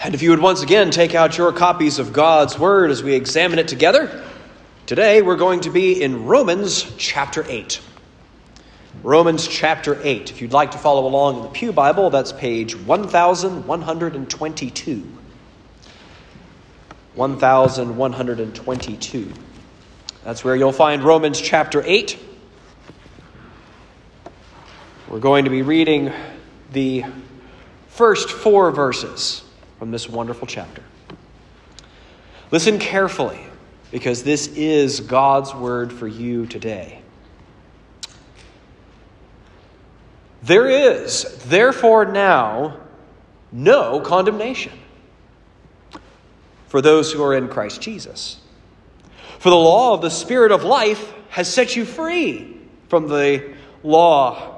And if you would once again take out your copies of God's Word as we examine it together, today we're going to be in Romans chapter 8. Romans chapter 8. If you'd like to follow along in the Pew Bible, that's page 1122. 1122. That's where you'll find Romans chapter 8. We're going to be reading the first four verses from this wonderful chapter. Listen carefully, because this is God's word for you today. There is, therefore, now no condemnation for those who are in Christ Jesus. For the law of the Spirit of life has set you free from the law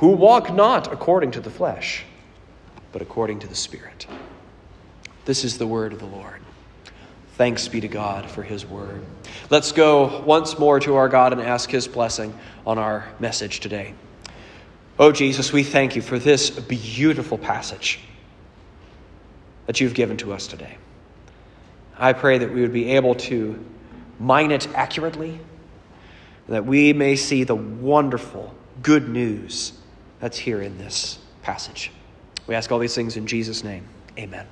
who walk not according to the flesh, but according to the Spirit. This is the word of the Lord. Thanks be to God for his word. Let's go once more to our God and ask his blessing on our message today. Oh, Jesus, we thank you for this beautiful passage that you've given to us today. I pray that we would be able to mine it accurately, that we may see the wonderful good news that's here in this passage. We ask all these things in Jesus' name. Amen.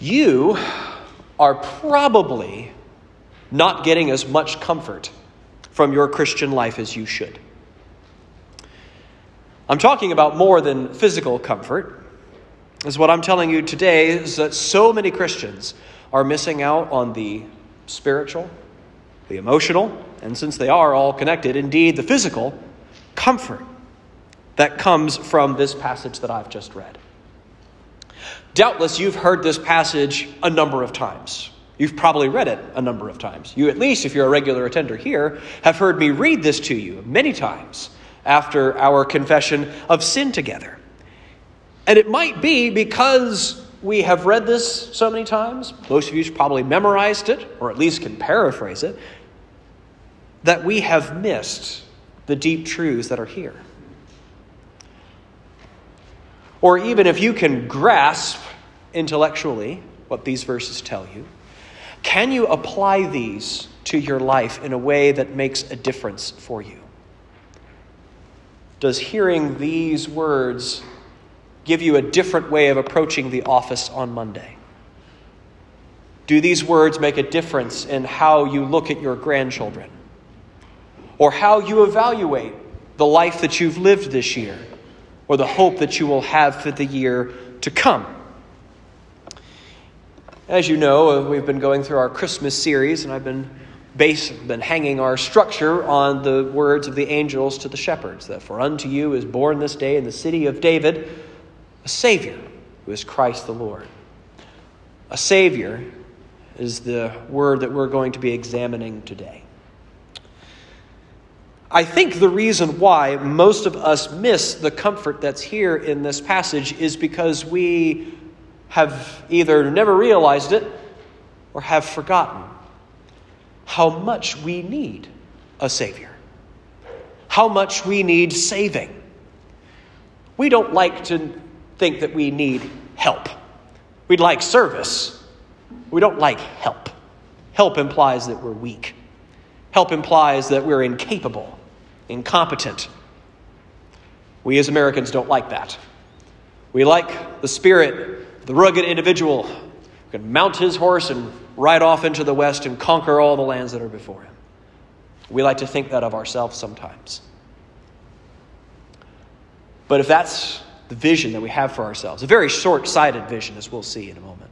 You are probably not getting as much comfort from your Christian life as you should. I'm talking about more than physical comfort. Is what I'm telling you today is that so many Christians are missing out on the spiritual, the emotional, and since they are all connected, indeed the physical comfort that comes from this passage that I've just read. Doubtless, you've heard this passage a number of times. You've probably read it a number of times. You, at least, if you're a regular attender here, have heard me read this to you many times after our confession of sin together. And it might be because we have read this so many times, most of you probably memorized it, or at least can paraphrase it, that we have missed the deep truths that are here. Or even if you can grasp intellectually what these verses tell you, can you apply these to your life in a way that makes a difference for you? Does hearing these words give you a different way of approaching the office on Monday? Do these words make a difference in how you look at your grandchildren? Or how you evaluate the life that you've lived this year or the hope that you will have for the year to come. As you know, uh, we've been going through our Christmas series, and I've been, base, been hanging our structure on the words of the angels to the shepherds that for unto you is born this day in the city of David a Savior, who is Christ the Lord. A Savior is the word that we're going to be examining today. I think the reason why most of us miss the comfort that's here in this passage is because we have either never realized it or have forgotten how much we need a Savior, how much we need saving. We don't like to think that we need help. We'd like service. We don't like help. Help implies that we're weak. Help implies that we're incapable incompetent. We as Americans don't like that. We like the spirit, the rugged individual who can mount his horse and ride off into the west and conquer all the lands that are before him. We like to think that of ourselves sometimes. But if that's the vision that we have for ourselves, a very short sighted vision, as we'll see in a moment,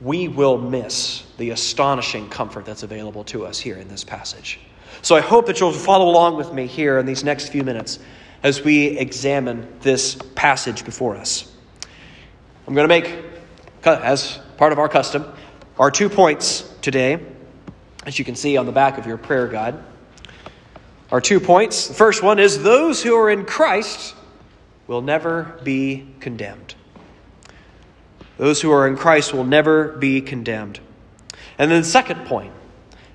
we will miss the astonishing comfort that's available to us here in this passage. So I hope that you'll follow along with me here in these next few minutes as we examine this passage before us. I'm going to make, as part of our custom, our two points today, as you can see on the back of your prayer guide. Our two points. The first one is those who are in Christ will never be condemned. Those who are in Christ will never be condemned. And then the second point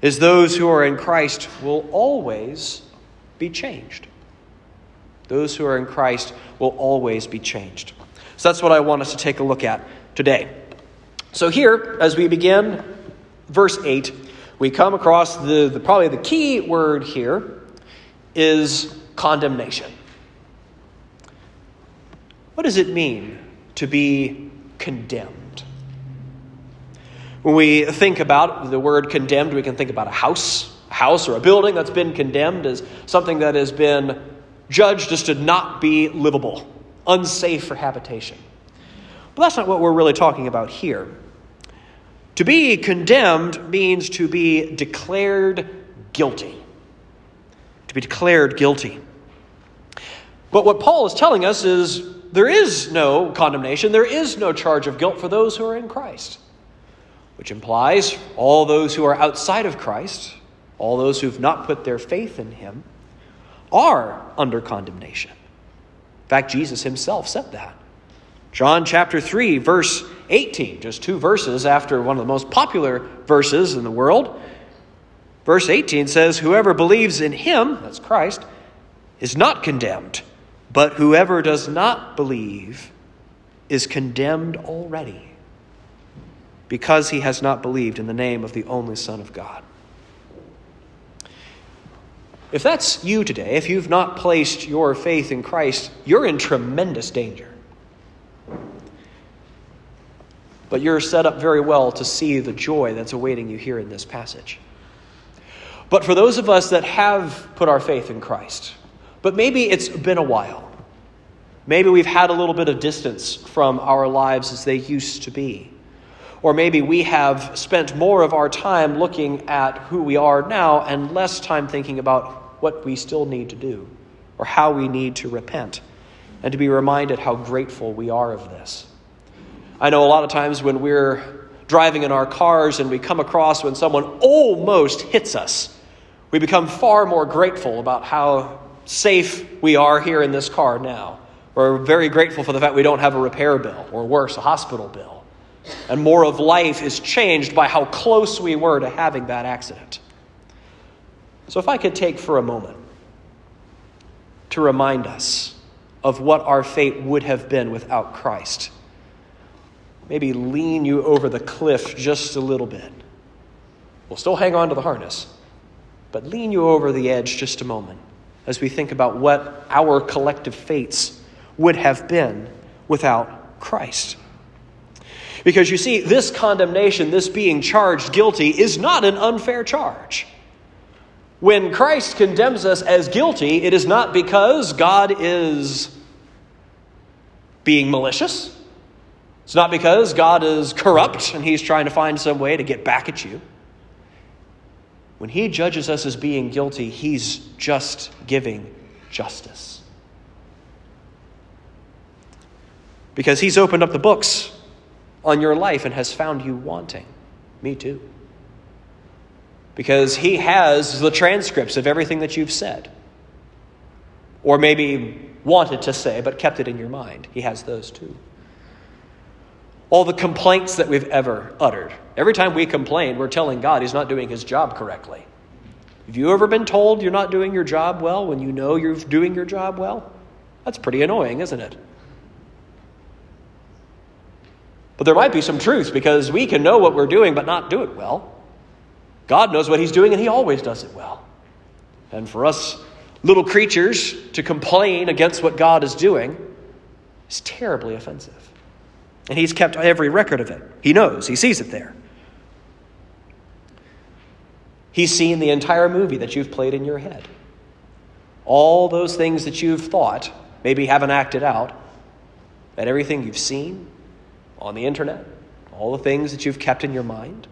is those who are in Christ will always be changed. Those who are in Christ will always be changed. So that's what I want us to take a look at today. So here, as we begin verse 8, we come across the, the probably the key word here is condemnation. What does it mean to be condemned? When we think about the word condemned, we can think about a house, a house or a building that's been condemned as something that has been judged as to not be livable, unsafe for habitation. But that's not what we're really talking about here. To be condemned means to be declared guilty. To be declared guilty. But what Paul is telling us is there is no condemnation, there is no charge of guilt for those who are in Christ, which implies all those who are outside of Christ, all those who've not put their faith in him, are under condemnation. In fact, Jesus himself said that. John chapter 3, verse 18, just two verses after one of the most popular verses in the world. Verse 18 says, Whoever believes in him, that's Christ, is not condemned but whoever does not believe is condemned already because he has not believed in the name of the only Son of God. If that's you today, if you've not placed your faith in Christ, you're in tremendous danger. But you're set up very well to see the joy that's awaiting you here in this passage. But for those of us that have put our faith in Christ, but maybe it's been a while. Maybe we've had a little bit of distance from our lives as they used to be. Or maybe we have spent more of our time looking at who we are now and less time thinking about what we still need to do or how we need to repent and to be reminded how grateful we are of this. I know a lot of times when we're driving in our cars and we come across when someone almost hits us, we become far more grateful about how safe we are here in this car now. We're very grateful for the fact we don't have a repair bill, or worse, a hospital bill. And more of life is changed by how close we were to having that accident. So, if I could take for a moment to remind us of what our fate would have been without Christ, maybe lean you over the cliff just a little bit. We'll still hang on to the harness, but lean you over the edge just a moment as we think about what our collective fates would have been without Christ. Because you see, this condemnation, this being charged guilty, is not an unfair charge. When Christ condemns us as guilty, it is not because God is being malicious. It's not because God is corrupt and he's trying to find some way to get back at you. When he judges us as being guilty, he's just giving justice. because He's opened up the books on your life and has found you wanting. Me too. Because He has the transcripts of everything that you've said, or maybe wanted to say, but kept it in your mind. He has those too. All the complaints that we've ever uttered. Every time we complain, we're telling God He's not doing His job correctly. Have you ever been told you're not doing your job well when you know you're doing your job well? That's pretty annoying, isn't it? But there might be some truth because we can know what we're doing but not do it well. God knows what He's doing and He always does it well. And for us little creatures to complain against what God is doing is terribly offensive. And He's kept every record of it. He knows, He sees it there. He's seen the entire movie that you've played in your head. All those things that you've thought, maybe haven't acted out, and everything you've seen, on the internet, all the things that you've kept in your mind.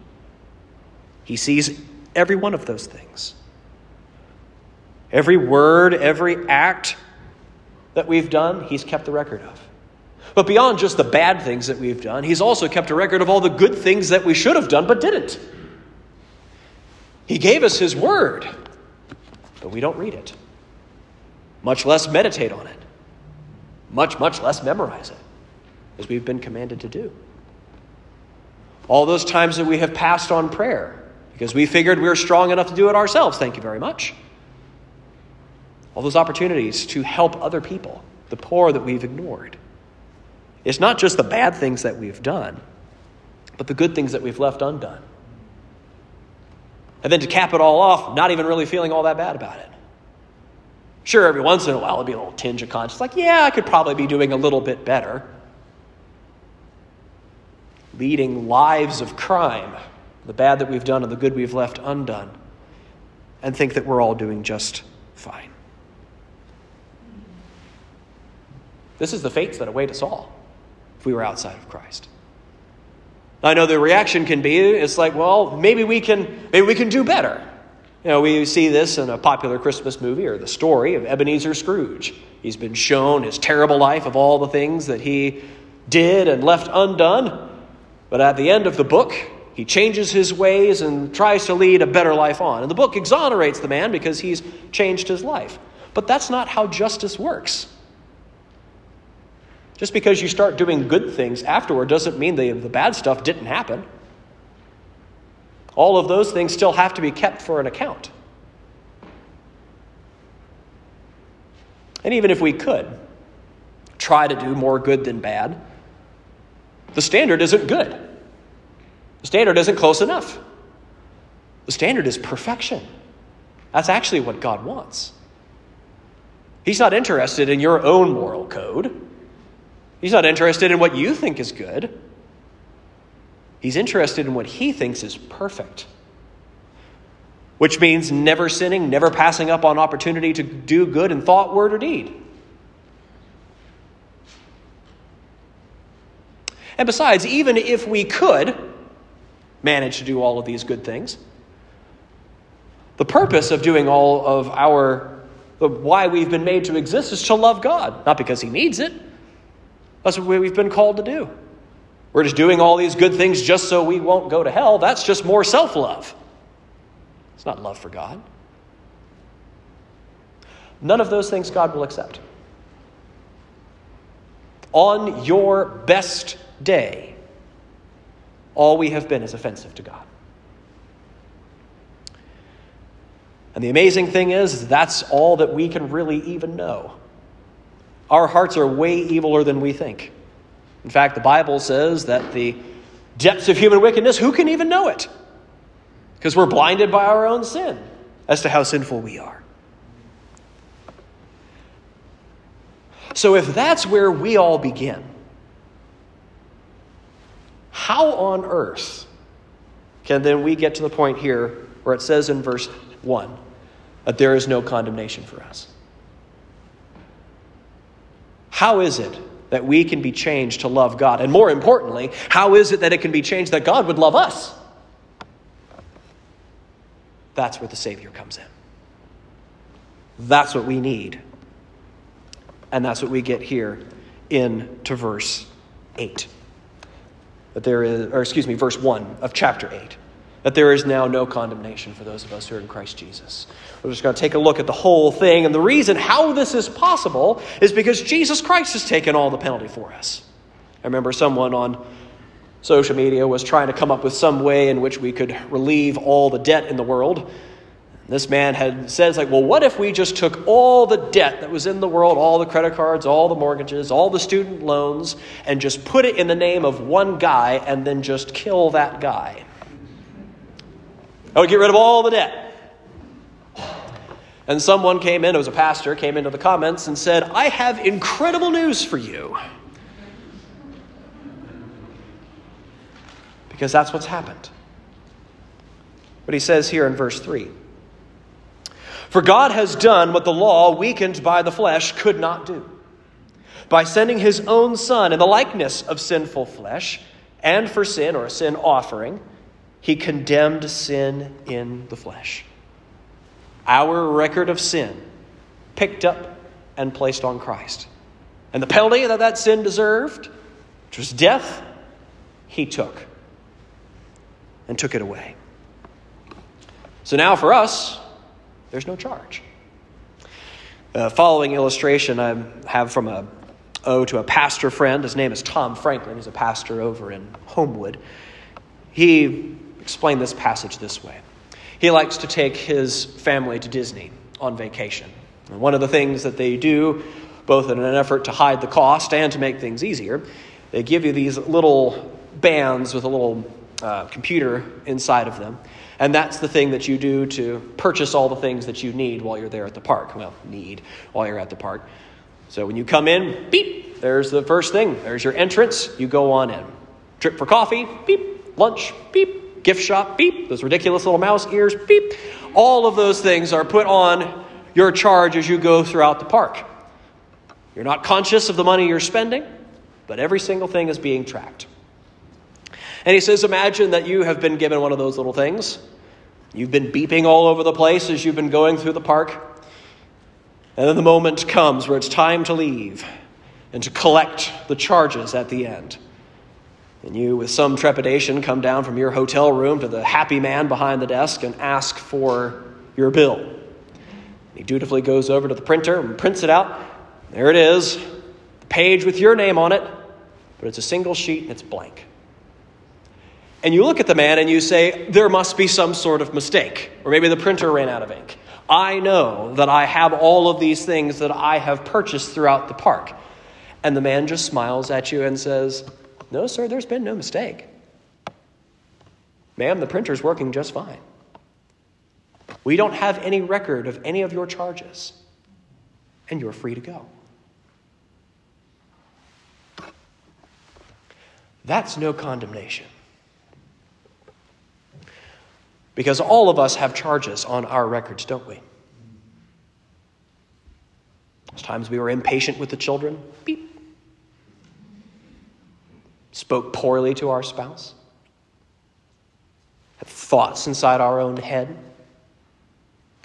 He sees every one of those things. Every word, every act that we've done, He's kept the record of. But beyond just the bad things that we've done, He's also kept a record of all the good things that we should have done but didn't. He gave us His Word, but we don't read it, much less meditate on it, much, much less memorize it, as we've been commanded to do. All those times that we have passed on prayer because we figured we were strong enough to do it ourselves, thank you very much. All those opportunities to help other people, the poor that we've ignored. It's not just the bad things that we've done, but the good things that we've left undone. And then to cap it all off, not even really feeling all that bad about it. Sure, every once in a while it'd be a little tinge of conscience, like, yeah, I could probably be doing a little bit better. Leading lives of crime, the bad that we've done and the good we've left undone, and think that we're all doing just fine. This is the fates that await us all if we were outside of Christ. I know the reaction can be it's like, well, maybe we can maybe we can do better. You know, we see this in a popular Christmas movie or the story of Ebenezer Scrooge. He's been shown his terrible life of all the things that he did and left undone. But at the end of the book, he changes his ways and tries to lead a better life on. And the book exonerates the man because he's changed his life. But that's not how justice works. Just because you start doing good things afterward doesn't mean the, the bad stuff didn't happen. All of those things still have to be kept for an account. And even if we could try to do more good than bad, the standard isn't good. The standard isn't close enough. The standard is perfection. That's actually what God wants. He's not interested in your own moral code. He's not interested in what you think is good. He's interested in what he thinks is perfect. Which means never sinning, never passing up on opportunity to do good in thought, word, or deed. And besides, even if we could manage to do all of these good things, the purpose of doing all of our, why we've been made to exist is to love God, not because He needs it, that's what we've been called to do. We're just doing all these good things just so we won't go to hell. That's just more self love. It's not love for God. None of those things God will accept. On your best day, all we have been is offensive to God. And the amazing thing is, that's all that we can really even know. Our hearts are way eviler than we think. In fact, the Bible says that the depths of human wickedness, who can even know it? Because we're blinded by our own sin as to how sinful we are. So, if that's where we all begin, how on earth can then we get to the point here where it says in verse 1 that there is no condemnation for us? How is it that we can be changed to love God? And more importantly, how is it that it can be changed that God would love us? That's where the Savior comes in. That's what we need. And that's what we get here in to verse 8. That there is, or excuse me, verse 1 of chapter 8 that there is now no condemnation for those of us who are in Christ Jesus. We're just going to take a look at the whole thing. And the reason how this is possible is because Jesus Christ has taken all the penalty for us. I remember someone on social media was trying to come up with some way in which we could relieve all the debt in the world. This man had said, like, well, what if we just took all the debt that was in the world, all the credit cards, all the mortgages, all the student loans, and just put it in the name of one guy and then just kill that guy? I would get rid of all the debt. And someone came in, it was a pastor, came into the comments and said, I have incredible news for you. Because that's what's happened. But he says here in verse 3 For God has done what the law, weakened by the flesh, could not do. By sending his own Son in the likeness of sinful flesh, and for sin, or a sin offering, he condemned sin in the flesh. Our record of sin picked up and placed on Christ. And the penalty that that sin deserved, which was death, he took and took it away. So now for us, there's no charge. Uh, following illustration I have from a O to a pastor friend. His name is Tom Franklin. He's a pastor over in Homewood. He explained this passage this way. He likes to take his family to Disney on vacation. And one of the things that they do, both in an effort to hide the cost and to make things easier, they give you these little bands with a little uh, computer inside of them. And that's the thing that you do to purchase all the things that you need while you're there at the park. Well, need while you're at the park. So when you come in, beep, there's the first thing. There's your entrance. You go on in. Trip for coffee, beep. Lunch, beep. Gift shop, beep. Those ridiculous little mouse ears, beep. All of those things are put on your charge as you go throughout the park. You're not conscious of the money you're spending, but every single thing is being tracked. And he says, Imagine that you have been given one of those little things. You've been beeping all over the place as you've been going through the park. And then the moment comes where it's time to leave and to collect the charges at the end. And you, with some trepidation, come down from your hotel room to the happy man behind the desk and ask for your bill. He dutifully goes over to the printer and prints it out. There it is, the page with your name on it, but it's a single sheet and it's blank. And you look at the man and you say, there must be some sort of mistake, or maybe the printer ran out of ink. I know that I have all of these things that I have purchased throughout the park. And the man just smiles at you and says, No, sir, there's been no mistake. Ma'am, the printer's working just fine. We don't have any record of any of your charges, and you're free to go. That's no condemnation. Because all of us have charges on our records, don't we? There's times we were impatient with the children, beep. Spoke poorly to our spouse, had thoughts inside our own head,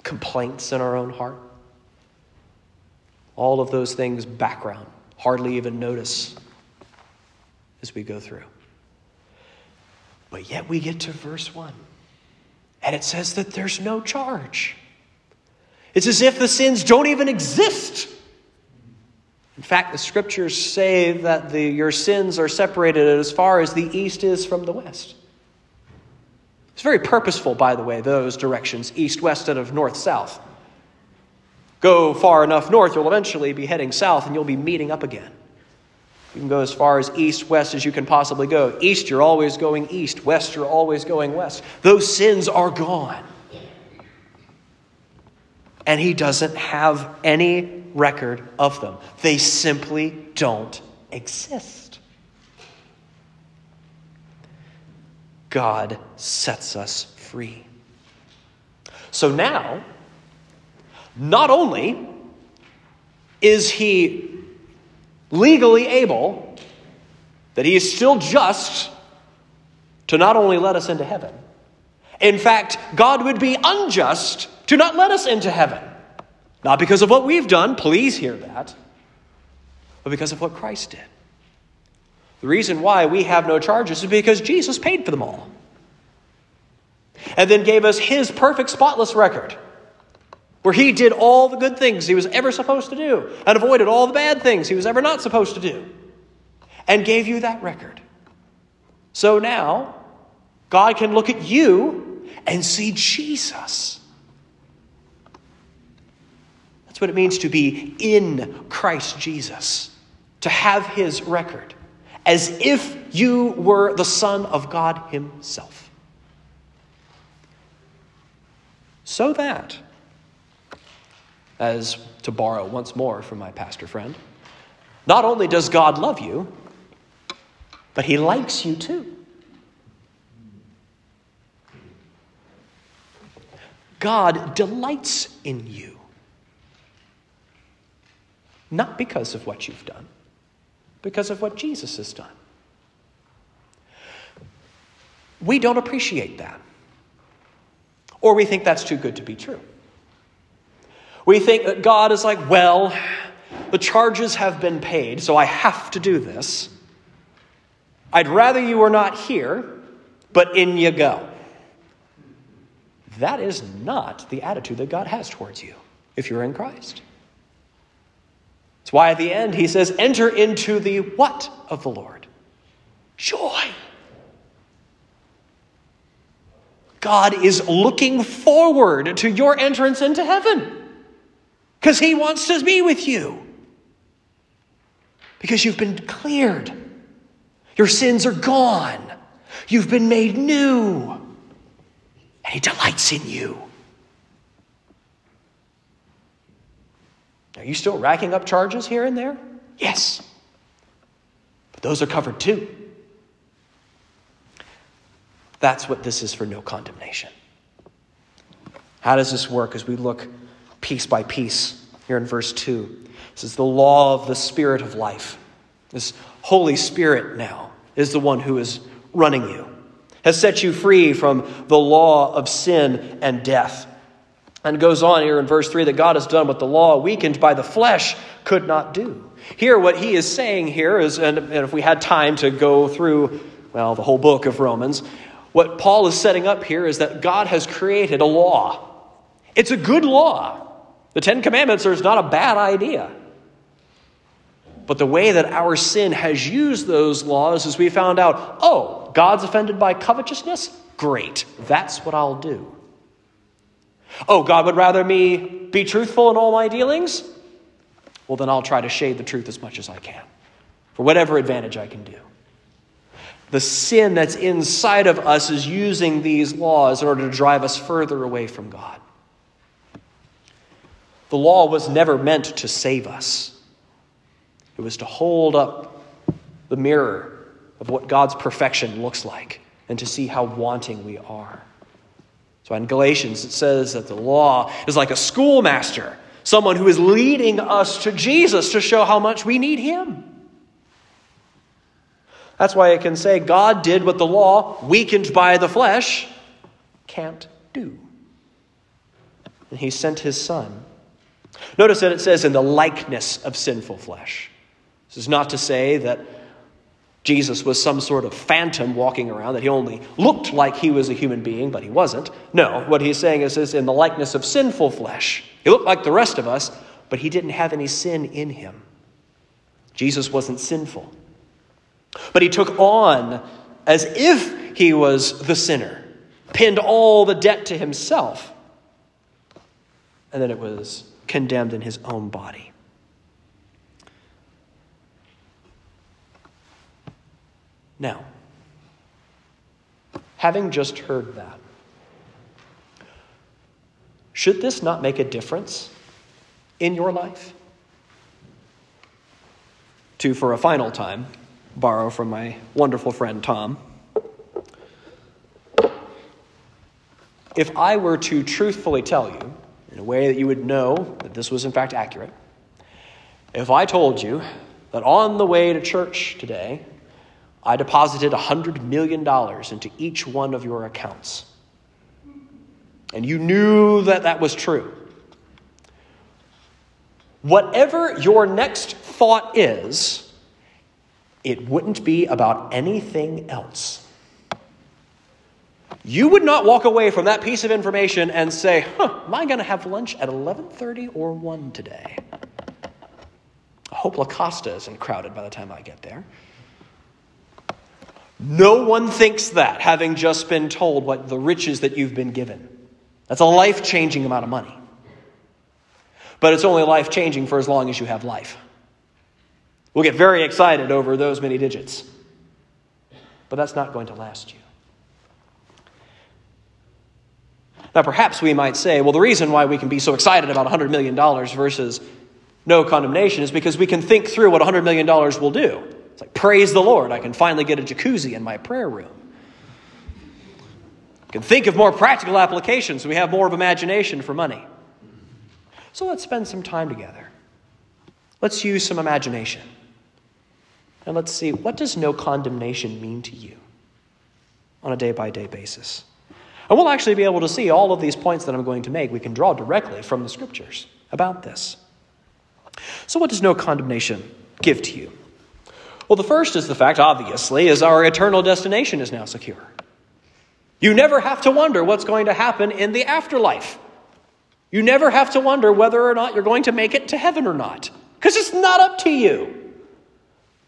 complaints in our own heart. All of those things, background, hardly even notice as we go through. But yet we get to verse 1. And it says that there's no charge. It's as if the sins don't even exist. In fact, the scriptures say that the, your sins are separated as far as the east is from the west. It's very purposeful, by the way, those directions east, west, and of north, south. Go far enough north, you'll eventually be heading south and you'll be meeting up again. You can go as far as east, west as you can possibly go. East, you're always going east. West, you're always going west. Those sins are gone. And he doesn't have any record of them, they simply don't exist. God sets us free. So now, not only is he legally able, that he is still just to not only let us into heaven, in fact, God would be unjust to not let us into heaven. Not because of what we've done, please hear that, but because of what Christ did. The reason why we have no charges is because Jesus paid for them all. And then gave us his perfect, spotless record where he did all the good things he was ever supposed to do and avoided all the bad things he was ever not supposed to do and gave you that record. So now, God can look at you and see Jesus. That's what it means to be in Christ Jesus, to have his record, as if you were the Son of God himself. So that as to borrow once more from my pastor friend. Not only does God love you, but he likes you too. God delights in you. Not because of what you've done, because of what Jesus has done. We don't appreciate that. Or we think that's too good to be true. We think that God is like, well, the charges have been paid, so I have to do this. I'd rather you were not here, but in you go. That is not the attitude that God has towards you if you're in Christ. That's why at the end he says, Enter into the what of the Lord? Joy. God is looking forward to your entrance into heaven because he wants to be with you. Because you've been cleared, your sins are gone, you've been made new, and he delights in you. Are you still racking up charges here and there? Yes. But those are covered too. That's what this is for no condemnation. How does this work as we look piece by piece here in verse 2? This is the law of the Spirit of life. This Holy Spirit now is the one who is running you, has set you free from the law of sin and death. And goes on here in verse 3 that God has done what the law, weakened by the flesh, could not do. Here, what he is saying here is, and if we had time to go through, well, the whole book of Romans, what Paul is setting up here is that God has created a law. It's a good law. The Ten Commandments are not a bad idea. But the way that our sin has used those laws is we found out, oh, God's offended by covetousness? Great. That's what I'll do. Oh, God would rather me be truthful in all my dealings? Well, then I'll try to shade the truth as much as I can for whatever advantage I can do. The sin that's inside of us is using these laws in order to drive us further away from God. The law was never meant to save us, it was to hold up the mirror of what God's perfection looks like and to see how wanting we are. So in Galatians, it says that the law is like a schoolmaster, someone who is leading us to Jesus to show how much we need him. That's why it can say God did what the law, weakened by the flesh, can't do. And he sent his son. Notice that it says in the likeness of sinful flesh. This is not to say that Jesus was some sort of phantom walking around, that he only looked like he was a human being, but he wasn't. No, what he's saying is, is in the likeness of sinful flesh. He looked like the rest of us, but he didn't have any sin in him. Jesus wasn't sinful. But he took on as if he was the sinner, pinned all the debt to himself, and then it was condemned in his own body. Now, having just heard that, should this not make a difference in your life? To, for a final time, borrow from my wonderful friend Tom. If I were to truthfully tell you, in a way that you would know that this was in fact accurate, if I told you that on the way to church today, I deposited $100 million into each one of your accounts, and you knew that that was true, whatever your next thought is, it wouldn't be about anything else. You would not walk away from that piece of information and say, huh, am I going to have lunch at 11.30 or 1 today? I hope La Costa isn't crowded by the time I get there. No one thinks that, having just been told what the riches that you've been given. That's a life changing amount of money. But it's only life changing for as long as you have life. We'll get very excited over those many digits. But that's not going to last you. Now, perhaps we might say, well, the reason why we can be so excited about $100 million versus no condemnation is because we can think through what $100 million will do. It's like, praise the Lord, I can finally get a jacuzzi in my prayer room. We can think of more practical applications. We have more of imagination for money. So let's spend some time together. Let's use some imagination. And let's see, what does no condemnation mean to you on a day by day basis? And we'll actually be able to see all of these points that I'm going to make. We can draw directly from the scriptures about this. So, what does no condemnation give to you? Well, the first is the fact, obviously, is our eternal destination is now secure. You never have to wonder what's going to happen in the afterlife. You never have to wonder whether or not you're going to make it to heaven or not, because it's not up to you.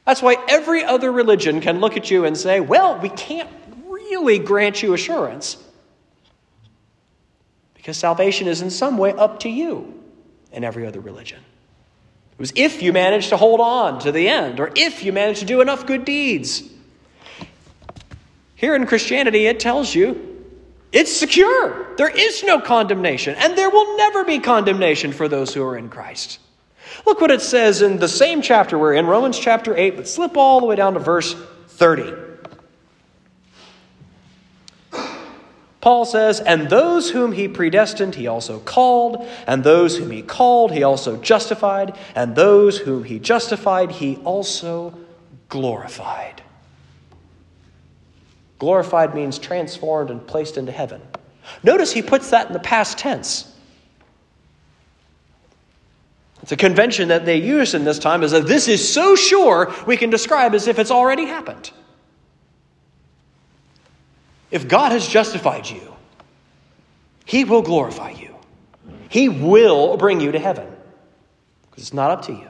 That's why every other religion can look at you and say, well, we can't really grant you assurance because salvation is in some way up to you in every other religion. It was if you manage to hold on to the end, or if you manage to do enough good deeds. Here in Christianity, it tells you it's secure. There is no condemnation, and there will never be condemnation for those who are in Christ. Look what it says in the same chapter we're in, Romans chapter 8, but slip all the way down to verse 30. Paul says, And those whom he predestined, he also called, and those whom he called, he also justified, and those whom he justified, he also glorified. Glorified means transformed and placed into heaven. Notice he puts that in the past tense. It's a convention that they use in this time is that this is so sure we can describe as if it's already happened. If God has justified you, He will glorify you. He will bring you to heaven. Because it's not up to you,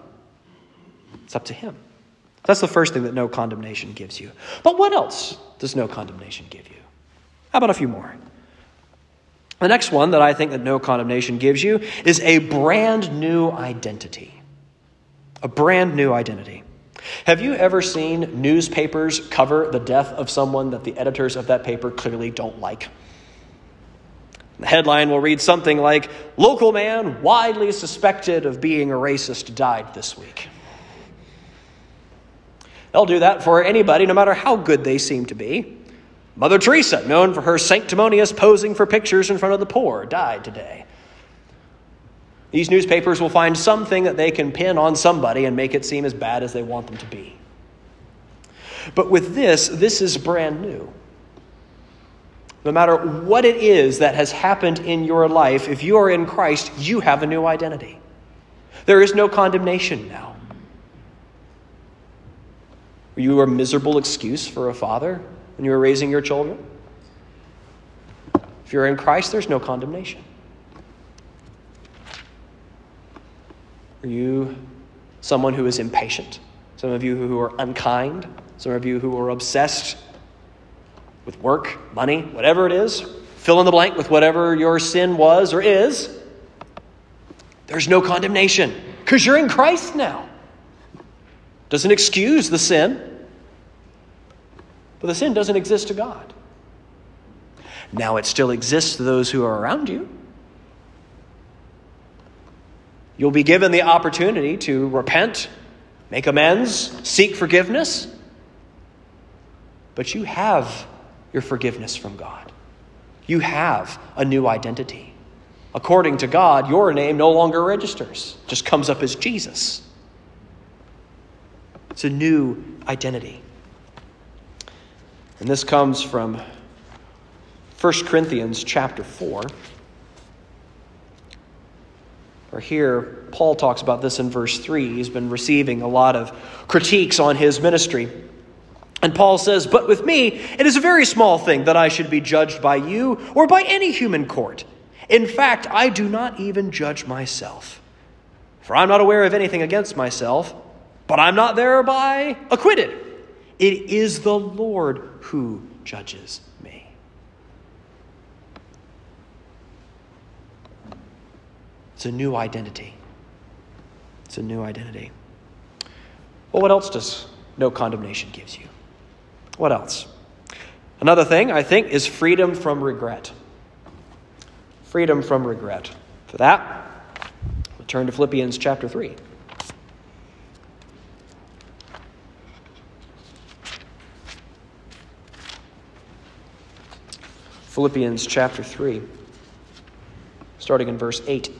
it's up to Him. That's the first thing that no condemnation gives you. But what else does no condemnation give you? How about a few more? The next one that I think that no condemnation gives you is a brand new identity. A brand new identity. Have you ever seen newspapers cover the death of someone that the editors of that paper clearly don't like? The headline will read something like Local man widely suspected of being a racist died this week. They'll do that for anybody, no matter how good they seem to be. Mother Teresa, known for her sanctimonious posing for pictures in front of the poor, died today. These newspapers will find something that they can pin on somebody and make it seem as bad as they want them to be. But with this, this is brand new. No matter what it is that has happened in your life, if you are in Christ, you have a new identity. There is no condemnation now. Were you a miserable excuse for a father when you were raising your children? If you're in Christ, there's no condemnation. Are you someone who is impatient? Some of you who are unkind? Some of you who are obsessed with work, money, whatever it is? Fill in the blank with whatever your sin was or is. There's no condemnation because you're in Christ now. Doesn't excuse the sin, but the sin doesn't exist to God. Now it still exists to those who are around you. You'll be given the opportunity to repent, make amends, seek forgiveness. But you have your forgiveness from God. You have a new identity. According to God, your name no longer registers, just comes up as Jesus. It's a new identity. And this comes from 1 Corinthians chapter 4. Or here, Paul talks about this in verse 3. He's been receiving a lot of critiques on his ministry. And Paul says, But with me, it is a very small thing that I should be judged by you or by any human court. In fact, I do not even judge myself. For I'm not aware of anything against myself, but I'm not thereby acquitted. It is the Lord who judges It's a new identity. It's a new identity. Well, what else does no condemnation gives you? What else? Another thing, I think, is freedom from regret. Freedom from regret. For that, we'll turn to Philippians chapter 3. Philippians chapter 3, starting in verse 8.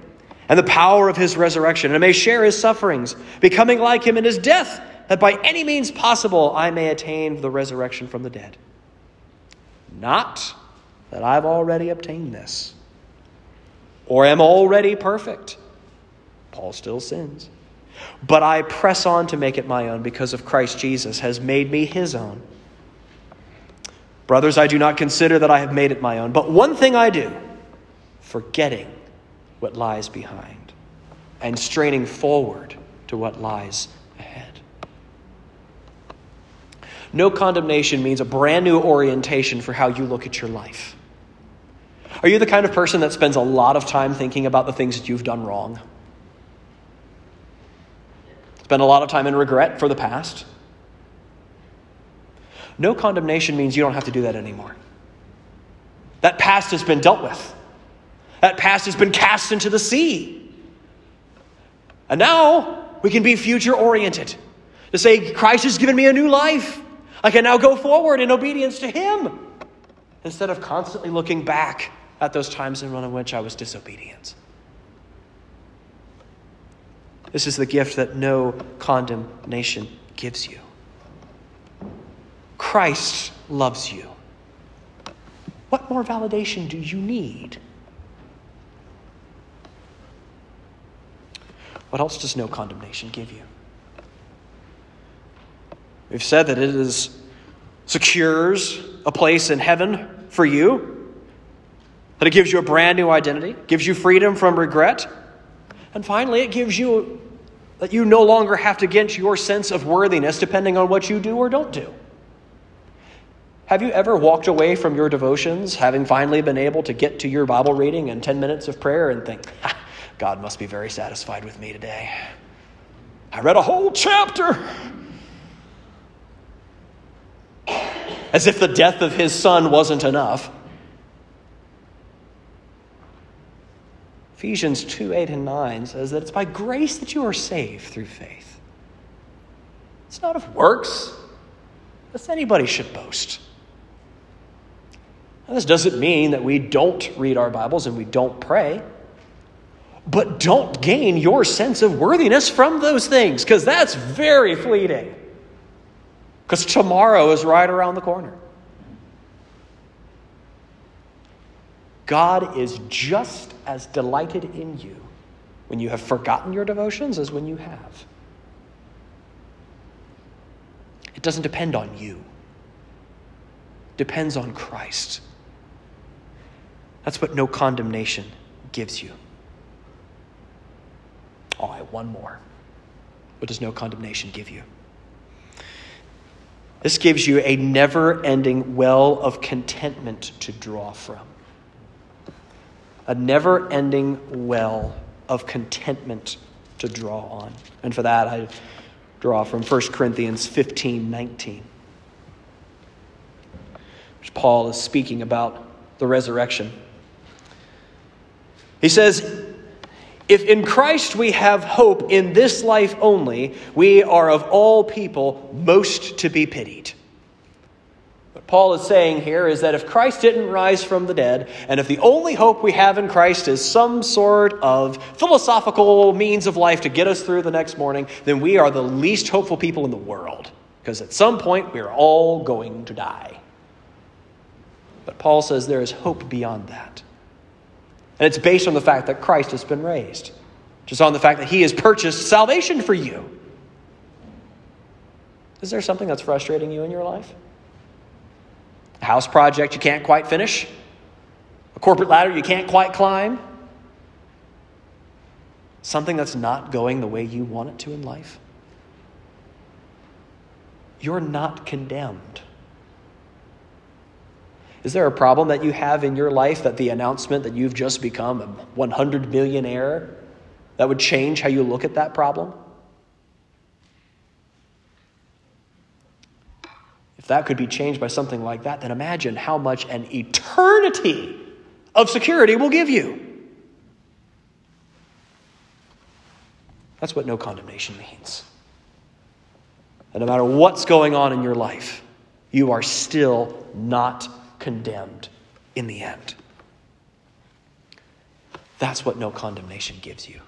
and the power of his resurrection, and may share his sufferings, becoming like him in his death, that by any means possible I may attain the resurrection from the dead. Not that I've already obtained this or am already perfect. Paul still sins. But I press on to make it my own because of Christ Jesus has made me his own. Brothers, I do not consider that I have made it my own, but one thing I do, forgetting what lies behind and straining forward to what lies ahead. No condemnation means a brand new orientation for how you look at your life. Are you the kind of person that spends a lot of time thinking about the things that you've done wrong? Spend a lot of time in regret for the past? No condemnation means you don't have to do that anymore. That past has been dealt with. That past has been cast into the sea. And now we can be future oriented. To say, Christ has given me a new life. I can now go forward in obedience to Him. Instead of constantly looking back at those times in which I was disobedient. This is the gift that no condemnation gives you. Christ loves you. What more validation do you need? What else does no condemnation give you? We've said that it is secures a place in heaven for you, that it gives you a brand new identity, gives you freedom from regret, and finally, it gives you that you no longer have to get your sense of worthiness depending on what you do or don't do. Have you ever walked away from your devotions, having finally been able to get to your Bible reading and 10 minutes of prayer, and think, ah, God must be very satisfied with me today? I read a whole chapter. As if the death of his son wasn't enough. Ephesians 2 8 and 9 says that it's by grace that you are saved through faith. It's not of works, lest anybody should boast. Now, this doesn't mean that we don't read our Bibles and we don't pray, but don't gain your sense of worthiness from those things, because that's very fleeting. Because tomorrow is right around the corner. God is just as delighted in you when you have forgotten your devotions as when you have. It doesn't depend on you. It depends on Christ. That's what no condemnation gives you. Oh, I one more. What does no condemnation give you? This gives you a never ending well of contentment to draw from. A never ending well of contentment to draw on. And for that, I draw from 1 Corinthians 15 19, which Paul is speaking about the resurrection. He says, If in Christ we have hope in this life only, we are of all people most to be pitied. What Paul is saying here is that if Christ didn't rise from the dead, and if the only hope we have in Christ is some sort of philosophical means of life to get us through the next morning, then we are the least hopeful people in the world. Because at some point, we're all going to die. But Paul says there is hope beyond that. And it's based on the fact that Christ has been raised, just on the fact that he has purchased salvation for you. Is there something that's frustrating you in your life? A house project you can't quite finish? A corporate ladder you can't quite climb? Something that's not going the way you want it to in life? You're not condemned. Is there a problem that you have in your life that the announcement that you've just become a 100 millionaire that would change how you look at that problem? If that could be changed by something like that, then imagine how much an eternity of security will give you. That's what no condemnation means. And no matter what's going on in your life, you are still not condemned in the end. That's what no condemnation gives you.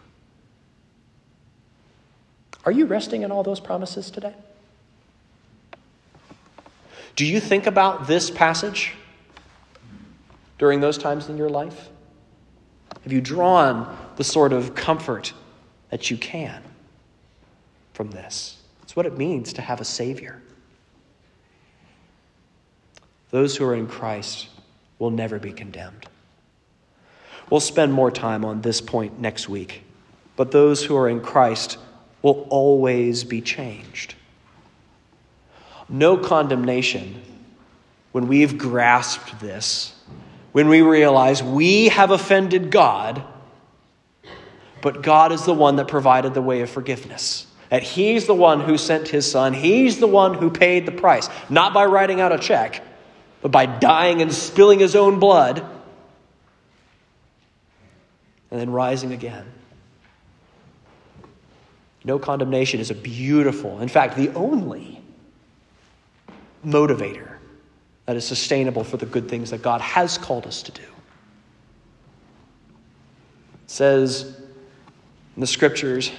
Are you resting in all those promises today? Do you think about this passage during those times in your life? Have you drawn the sort of comfort that you can from this? It's what it means to have a Savior. Those who are in Christ will never be condemned. We'll spend more time on this point next week, but those who are in Christ will always be changed. No condemnation when we've grasped this, when we realize we have offended God, but God is the one that provided the way of forgiveness that He's the one who sent His Son, He's the one who paid the price, not by writing out a check, but by dying and spilling His own blood and then rising again. No condemnation is a beautiful, in fact, the only motivator that is sustainable for the good things that God has called us to do. It says in the scriptures,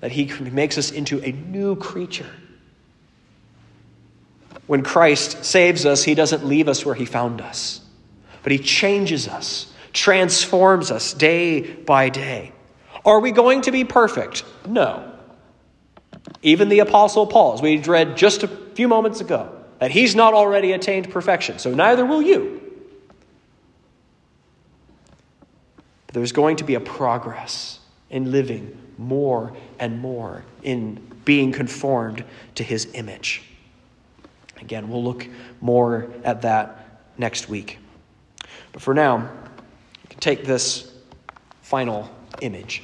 that he makes us into a new creature. When Christ saves us, he doesn't leave us where he found us, but he changes us, transforms us day by day. Are we going to be perfect? No. Even the Apostle Paul, as we read just a few moments ago, that he's not already attained perfection, so neither will you. But there's going to be a progress in living more and more in being conformed to his image. Again, we'll look more at that next week. But for now, you can take this final image.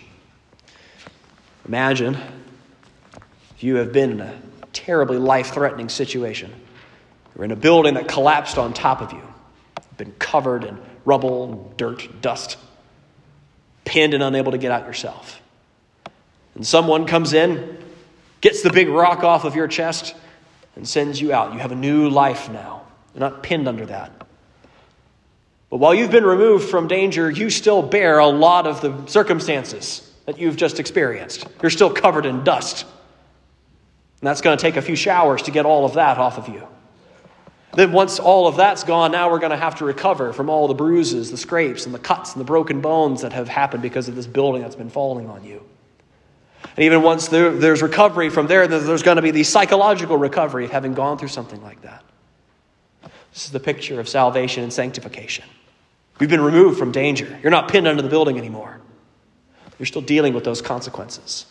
Imagine if you have been in a terribly life threatening situation. You're in a building that collapsed on top of you, You've been covered in rubble, dirt, dust, pinned and unable to get out yourself and someone comes in, gets the big rock off of your chest, and sends you out. You have a new life now. You're not pinned under that. But while you've been removed from danger, you still bear a lot of the circumstances that you've just experienced. You're still covered in dust. And that's going to take a few showers to get all of that off of you. Then, once all of that's gone, now we're going to have to recover from all the bruises, the scrapes, and the cuts and the broken bones that have happened because of this building that's been falling on you. And even once there, there's recovery from there, there's going to be the psychological recovery of having gone through something like that. This is the picture of salvation and sanctification. We've been removed from danger. You're not pinned under the building anymore. You're still dealing with those consequences.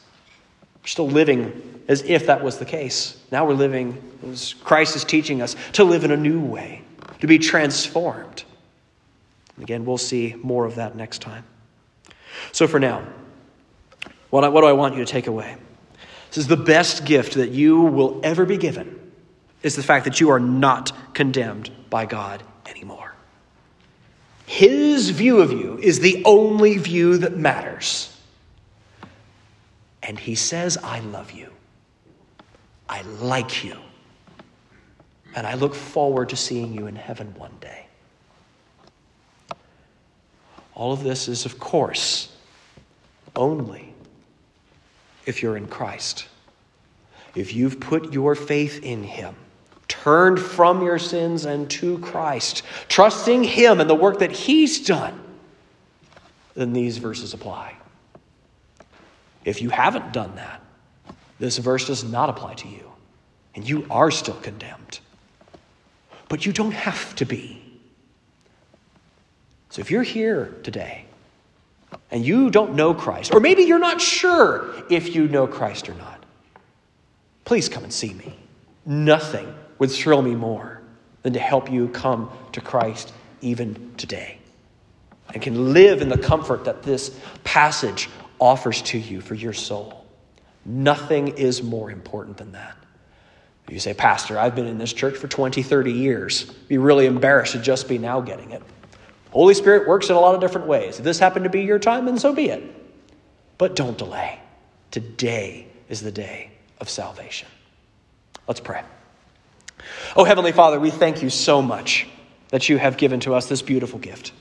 You're still living as if that was the case. Now we're living, as Christ is teaching us, to live in a new way, to be transformed. Again, we'll see more of that next time. So for now, what, what do I want you to take away? This is the best gift that you will ever be given is the fact that you are not condemned by God anymore. His view of you is the only view that matters. And he says, I love you. I like you. And I look forward to seeing you in heaven one day. All of this is, of course, only if you're in Christ. If you've put your faith in Him, turned from your sins and to Christ, trusting Him and the work that He's done, then these verses apply. If you haven't done that, this verse does not apply to you, and you are still condemned. But you don't have to be. So if you're here today and you don't know Christ, or maybe you're not sure if you know Christ or not, please come and see me. Nothing would thrill me more than to help you come to Christ even today and can live in the comfort that this passage offers to you for your soul. Nothing is more important than that. You say, Pastor, I've been in this church for 20, 30 years. Be really embarrassed to just be now getting it. Holy Spirit works in a lot of different ways. If this happened to be your time, then so be it. But don't delay. Today is the day of salvation. Let's pray. Oh, Heavenly Father, we thank you so much that you have given to us this beautiful gift.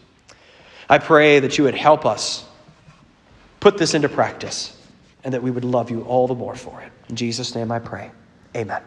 I pray that you would help us put this into practice and that we would love you all the more for it. In Jesus' name I pray. Amen.